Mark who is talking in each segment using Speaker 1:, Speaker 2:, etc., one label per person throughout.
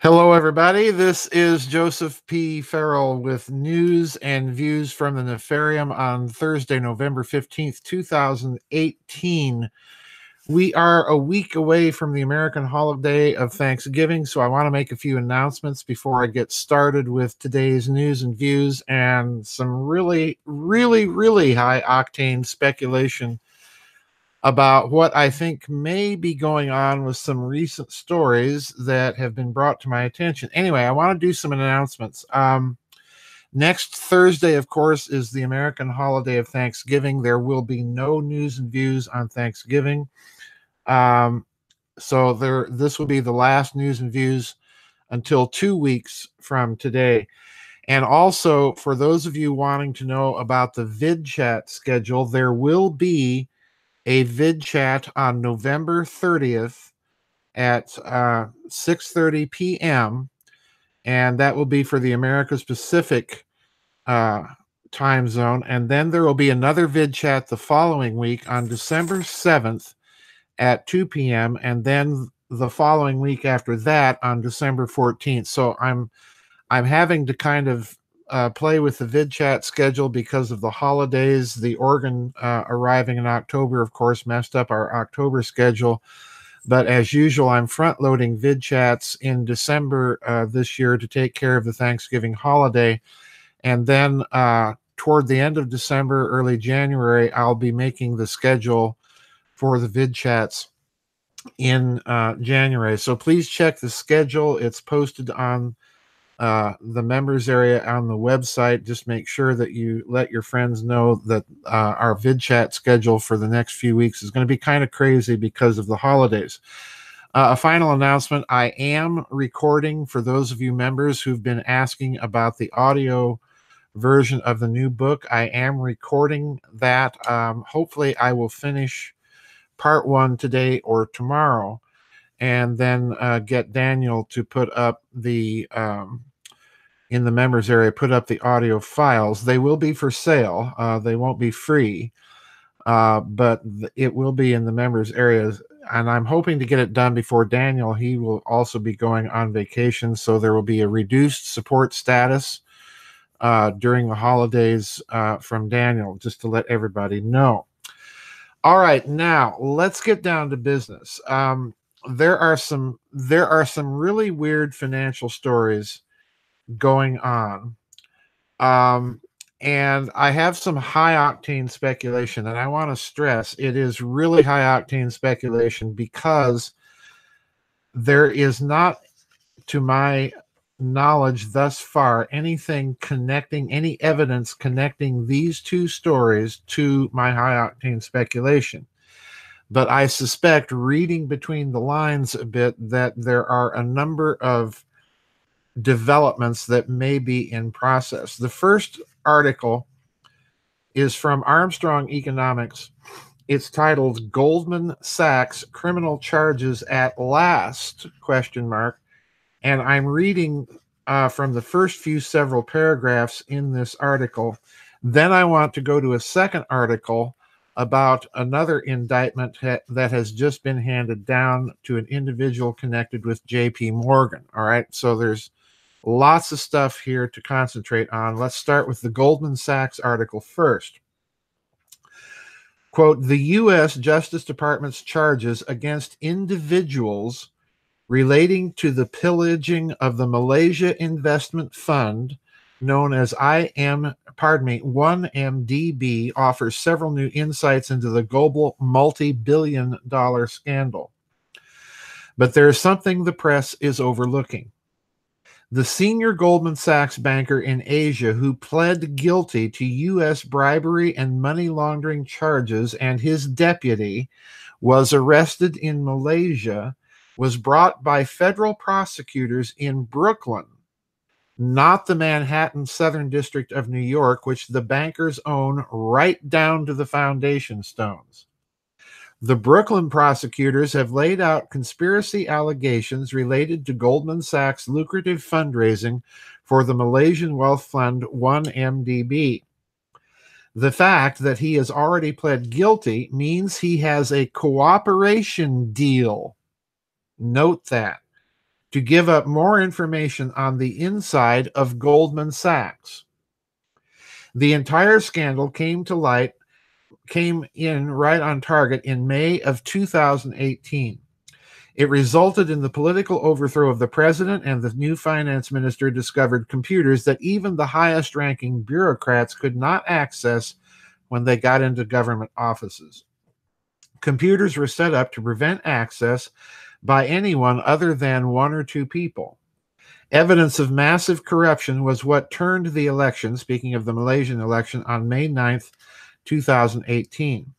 Speaker 1: Hello, everybody. This is Joseph P. Farrell with news and views from the Nefarium on Thursday, November 15th, 2018. We are a week away from the American holiday of Thanksgiving, so I want to make a few announcements before I get started with today's news and views and some really, really, really high octane speculation about what I think may be going on with some recent stories that have been brought to my attention. Anyway, I want to do some announcements. Um, next Thursday, of course, is the American holiday of Thanksgiving. There will be no news and views on Thanksgiving. Um, so there, this will be the last news and views until two weeks from today. And also, for those of you wanting to know about the vid chat schedule, there will be a vid chat on November 30th at uh, 6:30 p.m. and that will be for the Americas Pacific uh, time zone. And then there will be another vid chat the following week on December 7th at 2 p.m. and then the following week after that on December 14th. So I'm I'm having to kind of uh, play with the vid chat schedule because of the holidays. The Oregon uh, arriving in October, of course, messed up our October schedule. But as usual, I'm front loading vid chats in December uh, this year to take care of the Thanksgiving holiday. And then uh, toward the end of December, early January, I'll be making the schedule for the vid chats in uh, January. So please check the schedule. It's posted on uh, the members area on the website. Just make sure that you let your friends know that uh, our vid chat schedule for the next few weeks is going to be kind of crazy because of the holidays. Uh, a final announcement I am recording for those of you members who've been asking about the audio version of the new book. I am recording that. Um, hopefully, I will finish part one today or tomorrow and then uh, get Daniel to put up the um, in the members area put up the audio files. They will be for sale. Uh, they won't be free, uh, but it will be in the members areas. And I'm hoping to get it done before Daniel. He will also be going on vacation, so there will be a reduced support status uh, during the holidays uh, from Daniel, just to let everybody know. All right, now let's get down to business. Um, there are some there are some really weird financial stories going on. Um, and I have some high octane speculation, and I want to stress it is really high octane speculation because there is not, to my knowledge thus far, anything connecting, any evidence connecting these two stories to my high octane speculation. But I suspect, reading between the lines a bit, that there are a number of developments that may be in process. The first article is from Armstrong Economics. It's titled Goldman Sachs criminal charges at last question mark and I'm reading uh, from the first few several paragraphs in this article. Then I want to go to a second article about another indictment ha- that has just been handed down to an individual connected with JP Morgan. All right. So there's Lots of stuff here to concentrate on. Let's start with the Goldman Sachs article first. Quote The U.S. Justice Department's charges against individuals relating to the pillaging of the Malaysia Investment Fund, known as IM, pardon me, 1MDB, offers several new insights into the global multi billion dollar scandal. But there's something the press is overlooking the senior Goldman Sachs banker in Asia who pled guilty to U.S. bribery and money laundering charges, and his deputy was arrested in Malaysia, was brought by federal prosecutors in Brooklyn, not the Manhattan Southern District of New York, which the bankers own right down to the foundation stones. The Brooklyn prosecutors have laid out conspiracy allegations related to Goldman Sachs' lucrative fundraising for the Malaysian wealth fund 1MDB. The fact that he has already pled guilty means he has a cooperation deal. Note that. To give up more information on the inside of Goldman Sachs. The entire scandal came to light, came in right on target in May of 2018. It resulted in the political overthrow of the president, and the new finance minister discovered computers that even the highest ranking bureaucrats could not access when they got into government offices. Computers were set up to prevent access by anyone other than one or two people. Evidence of massive corruption was what turned the election, speaking of the Malaysian election, on May 9th, 2018.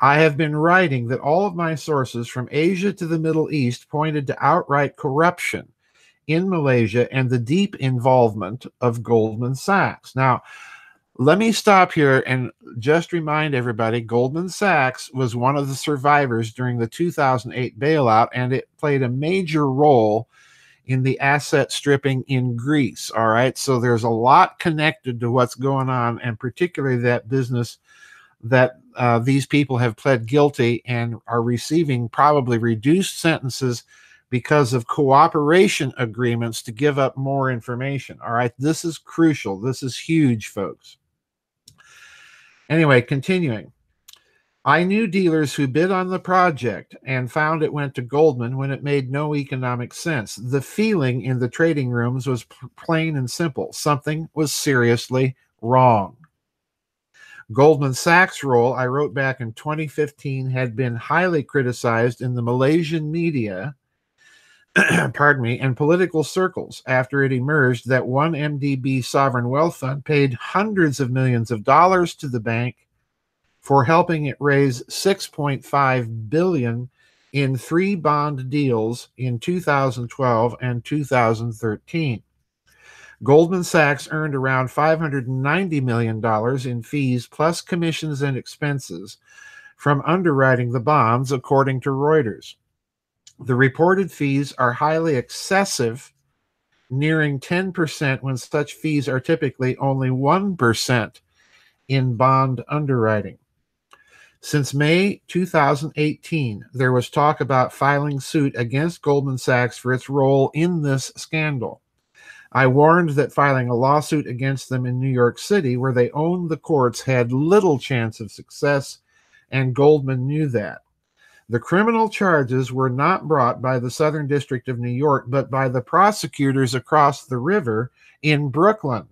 Speaker 1: I have been writing that all of my sources from Asia to the Middle East pointed to outright corruption in Malaysia and the deep involvement of Goldman Sachs. Now, let me stop here and just remind everybody Goldman Sachs was one of the survivors during the 2008 bailout, and it played a major role in the asset stripping in Greece. All right. So there's a lot connected to what's going on, and particularly that business that uh, these people have pled guilty and are receiving probably reduced sentences because of cooperation agreements to give up more information. All right. This is crucial. This is huge, folks. Anyway, continuing. I knew dealers who bid on the project and found it went to Goldman when it made no economic sense. The feeling in the trading rooms was plain and simple something was seriously wrong. Goldman Sachs' role, I wrote back in 2015, had been highly criticized in the Malaysian media pardon me, and political circles after it emerged that one MDB sovereign wealth fund paid hundreds of millions of dollars to the bank for helping it raise 6.5 billion in three bond deals in 2012 and 2013. Goldman Sachs earned around $590 million in fees plus commissions and expenses from underwriting the bonds, according to Reuters. The reported fees are highly excessive, nearing 10% when such fees are typically only 1% in bond underwriting. Since May 2018, there was talk about filing suit against Goldman Sachs for its role in this scandal. I warned that filing a lawsuit against them in New York City, where they owned the courts, had little chance of success, and Goldman knew that. The criminal charges were not brought by the Southern District of New York, but by the prosecutors across the river in Brooklyn.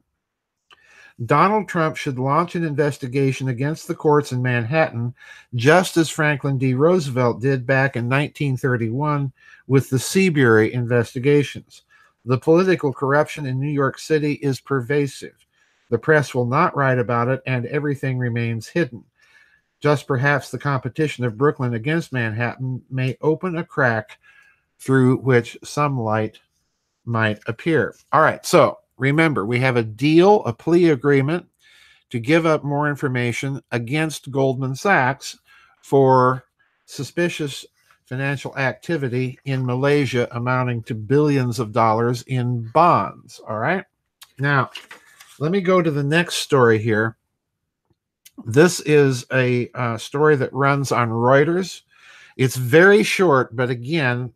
Speaker 1: Donald Trump should launch an investigation against the courts in Manhattan, just as Franklin D. Roosevelt did back in 1931 with the Seabury investigations. The political corruption in New York City is pervasive. The press will not write about it, and everything remains hidden. Just perhaps the competition of Brooklyn against Manhattan may open a crack through which some light might appear. All right, so remember, we have a deal, a plea agreement to give up more information against Goldman Sachs for suspicious financial activity in Malaysia amounting to billions of dollars in bonds. All right. Now, let me go to the next story here. This is a uh, story that runs on Reuters. It's very short, but again,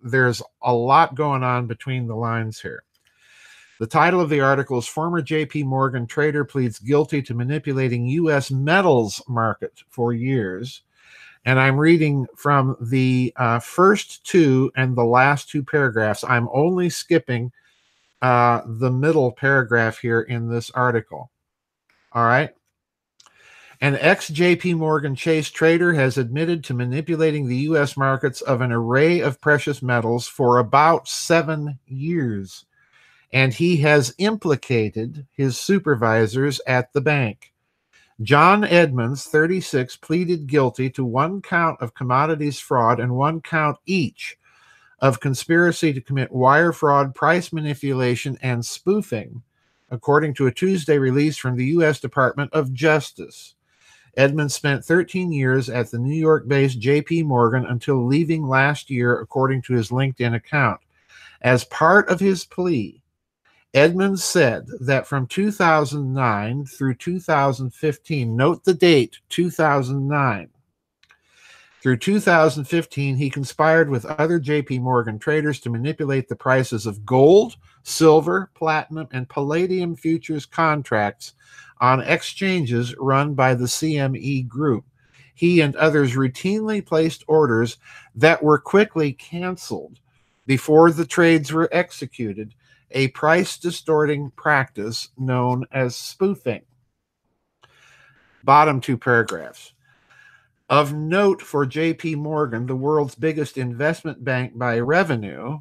Speaker 1: there's a lot going on between the lines here. The title of the article is Former JP Morgan Trader Pleads Guilty to Manipulating U.S. Metals Market for Years. And I'm reading from the uh, first two and the last two paragraphs. I'm only skipping uh, the middle paragraph here in this article. All right. An ex JP Morgan Chase trader has admitted to manipulating the U.S. markets of an array of precious metals for about seven years. And he has implicated his supervisors at the bank. John Edmonds, 36, pleaded guilty to one count of commodities fraud and one count each of conspiracy to commit wire fraud, price manipulation, and spoofing, according to a Tuesday release from the U.S. Department of Justice. Edmonds spent 13 years at the New York based JP Morgan until leaving last year, according to his LinkedIn account. As part of his plea, Edmonds said that from 2009 through 2015, note the date 2009, Through 2015, he conspired with other JP Morgan traders to manipulate the prices of gold, silver, platinum, and palladium futures contracts on exchanges run by the CME Group. He and others routinely placed orders that were quickly canceled before the trades were executed, a price distorting practice known as spoofing. Bottom two paragraphs. Of note for JP Morgan, the world's biggest investment bank by revenue,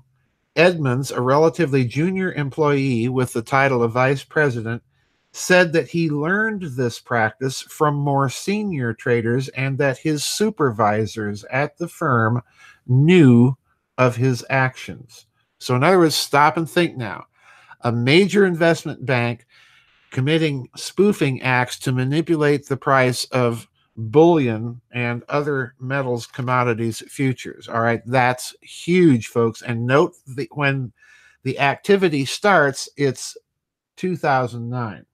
Speaker 1: Edmonds, a relatively junior employee with the title of vice president, said that he learned this practice from more senior traders and that his supervisors at the firm knew of his actions. So, in other words, stop and think now. A major investment bank committing spoofing acts to manipulate the price of bullion and other metals commodities futures. All right? That's huge folks. And note that when the activity starts it's 2009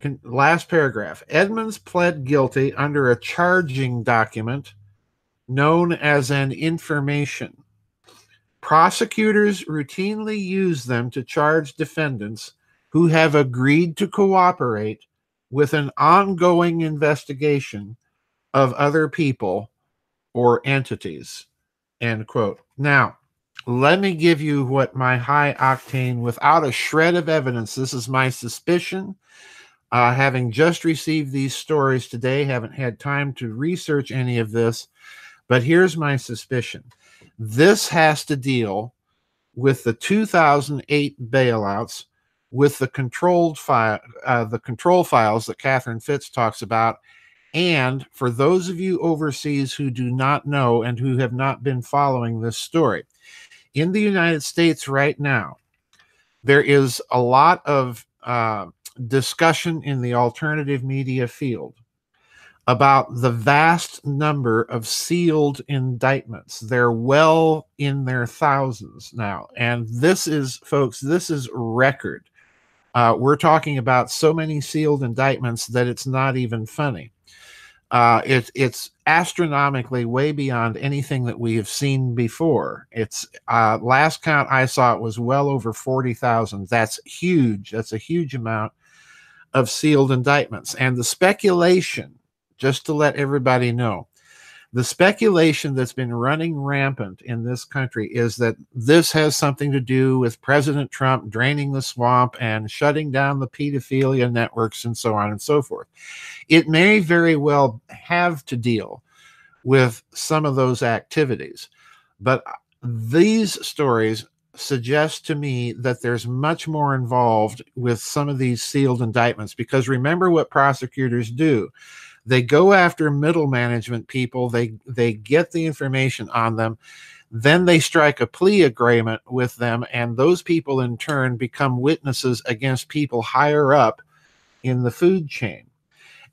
Speaker 1: Con- last paragraph. Edmonds pled guilty under a charging document known as an information prosecutors routinely use them to charge defendants who have agreed to cooperate with an ongoing investigation of other people or entities. End quote. Now, let me give you what my high octane, without a shred of evidence, this is my suspicion. Uh, having just received these stories today, haven't had time to research any of this, but here's my suspicion. This has to deal with the 2008 bailouts with the controlled file, uh, the control files that Catherine Fitts talks about. And for those of you overseas who do not know and who have not been following this story, in the United States right now, there is a lot of uh, discussion in the alternative media field about the vast number of sealed indictments. They're well in their thousands now. And this is, folks, this is record. Uh, we're talking about so many sealed indictments that it's not even funny. Uh, it, it's astronomically way beyond anything that we have seen before. It's uh, last count I saw it was well over forty thousand. That's huge. That's a huge amount of sealed indictments. And the speculation, just to let everybody know, the speculation that's been running rampant in this country is that this has something to do with President Trump draining the swamp and shutting down the pedophilia networks and so on and so forth. It may very well have to deal with some of those activities, but these stories suggest to me that there's much more involved with some of these sealed indictments because remember what prosecutors do they go after middle management people. They they get the information on them. Then they strike a plea agreement with them and those people in turn become witnesses against people higher up in the food chain.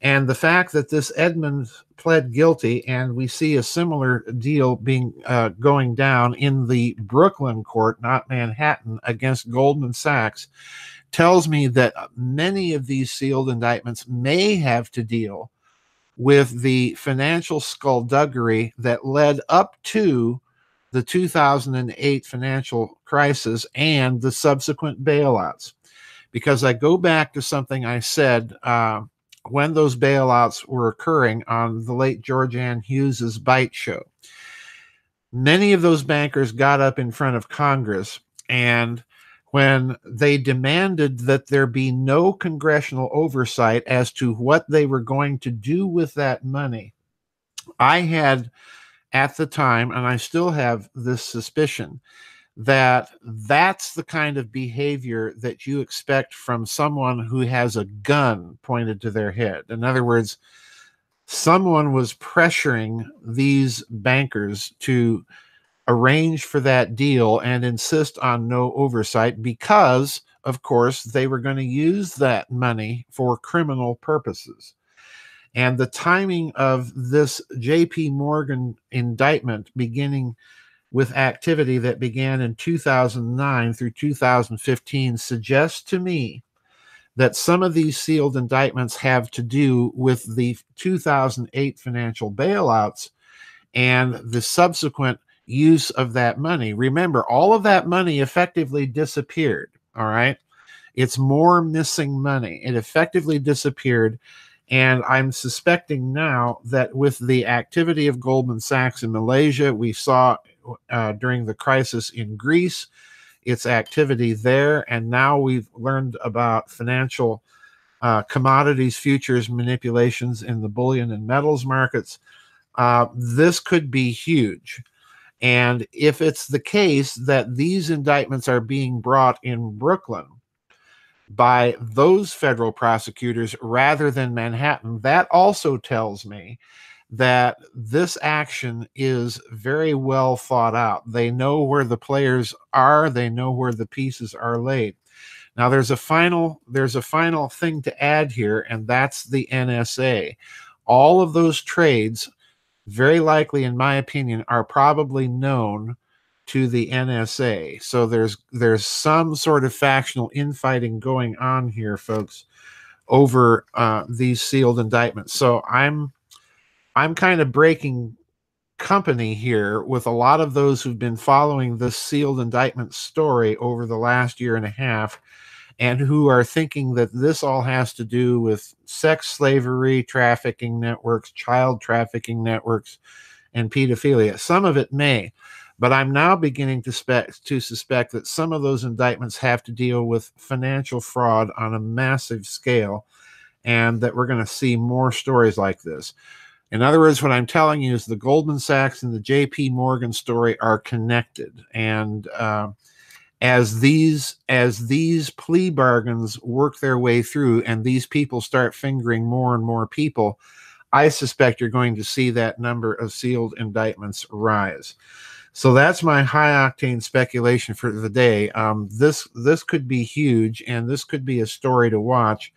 Speaker 1: And the fact that this edmonds pled guilty and we see a similar deal being uh, going down in the brooklyn court not manhattan against goldman sachs tells me that many of these sealed indictments may have to deal with the financial skullduggery that led up to the 2008 financial crisis and the subsequent bailouts. Because I go back to something I said uh, when those bailouts were occurring on the late George Ann Hughes's Byte Show. Many of those bankers got up in front of Congress and when they demanded that there be no congressional oversight as to what they were going to do with that money. I had at the time, and I still have this suspicion, that that's the kind of behavior that you expect from someone who has a gun pointed to their head. In other words, someone was pressuring these bankers to arrange for that deal and insist on no oversight because, of course, they were going to use that money for criminal purposes. And the timing of this JP Morgan indictment beginning with activity that began in 2009 through 2015 suggests to me that some of these sealed indictments have to do with the 2008 financial bailouts and the subsequent use of that money. Remember, all of that money effectively disappeared. All right. It's more missing money. It effectively disappeared. And I'm suspecting now that with the activity of Goldman Sachs in Malaysia, we saw uh, during the crisis in Greece, its activity there. And now we've learned about financial uh, commodities futures manipulations in the bullion and metals markets. Uh, this could be huge. And if it's the case that these indictments are being brought in Brooklyn by those federal prosecutors rather than Manhattan, that also tells me that this action is very well thought out. They know where the players are, they know where the pieces are laid. Now there's a final there's a final thing to add here and that's the NSA. All of those trades very likely, in my opinion, are probably known to the NSA. So there's there's some sort of factional infighting going on here, folks, over uh, these sealed indictments. So I'm I'm kind of breaking company here with a lot of those who've been following this sealed indictment story over the last year and a half and who are thinking that this all has to do with sex slavery, trafficking networks, child trafficking networks, and pedophilia. Some of it may, but I'm now beginning to, spe- to suspect that some of those indictments have to deal with financial fraud on a massive scale, and that we're going to see more stories like this. In other words, what I'm telling you is the Goldman Sachs and the JP Morgan story are connected. And uh, as these as these plea bargains work their way through and these people start fingering more and more people i suspect you're going to see that number of sealed indictments rise. So that's my high octane speculation for the day. Um, this this could be huge and this could be a story to watch.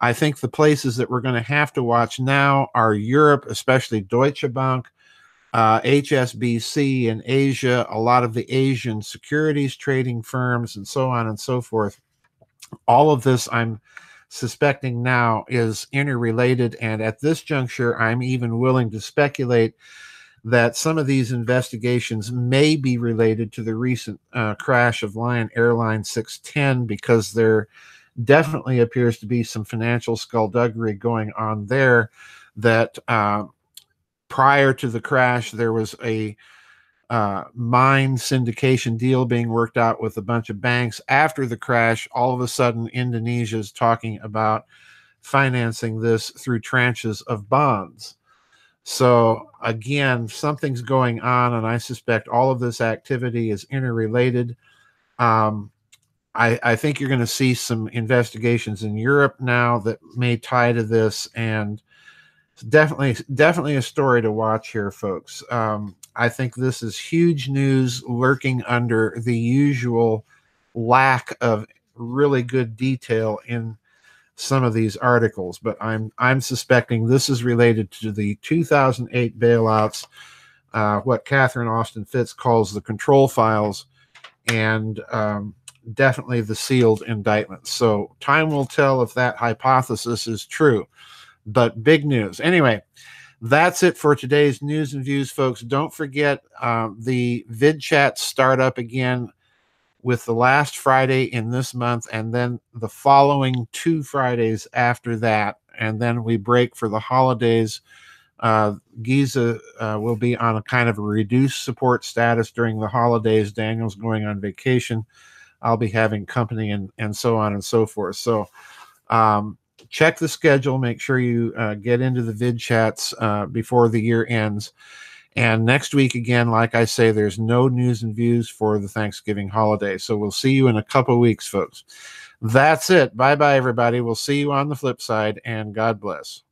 Speaker 1: I think the places that we're going to have to watch now are europe especially deutsche bank uh, HSBC in Asia, a lot of the Asian securities trading firms, and so on and so forth. All of this, I'm suspecting now, is interrelated. And at this juncture, I'm even willing to speculate that some of these investigations may be related to the recent uh, crash of Lion Airline 610 because there definitely appears to be some financial skullduggery going on there that uh, prior to the crash, there was a uh, mine syndication deal being worked out with a bunch of banks. After the crash, all of a sudden, Indonesia is talking about financing this through tranches of bonds. So, again, something's going on, and I suspect all of this activity is interrelated. Um, I, I, think you're going to see some investigations in Europe now that may tie to this, and definitely definitely a story to watch here folks. Um, i think this is huge news lurking under the usual lack of really good detail in some of these articles but i'm i'm suspecting this is related to the 2008 bailouts uh, what catherine austin Fitts calls the control files and um, definitely the sealed indictments. So time will tell if that hypothesis is true but big news. Anyway, that's it for today's news and views, folks. Don't forget uh, the vid chat start up again with the last Friday in this month, and then the following two Fridays after that, and then we break for the holidays. Uh, Giza uh, will be on a kind of a reduced support status during the holidays. Daniel's going on vacation. I'll be having company and and so on and so forth. So um, check the schedule. Make sure you uh, get into the vid chats uh, before the year ends. And next week, again, like I say, there's no news and views for the Thanksgiving holiday. So we'll see you in a couple weeks, folks. That's it. Bye bye, everybody. We'll see you on the flip side, and God bless.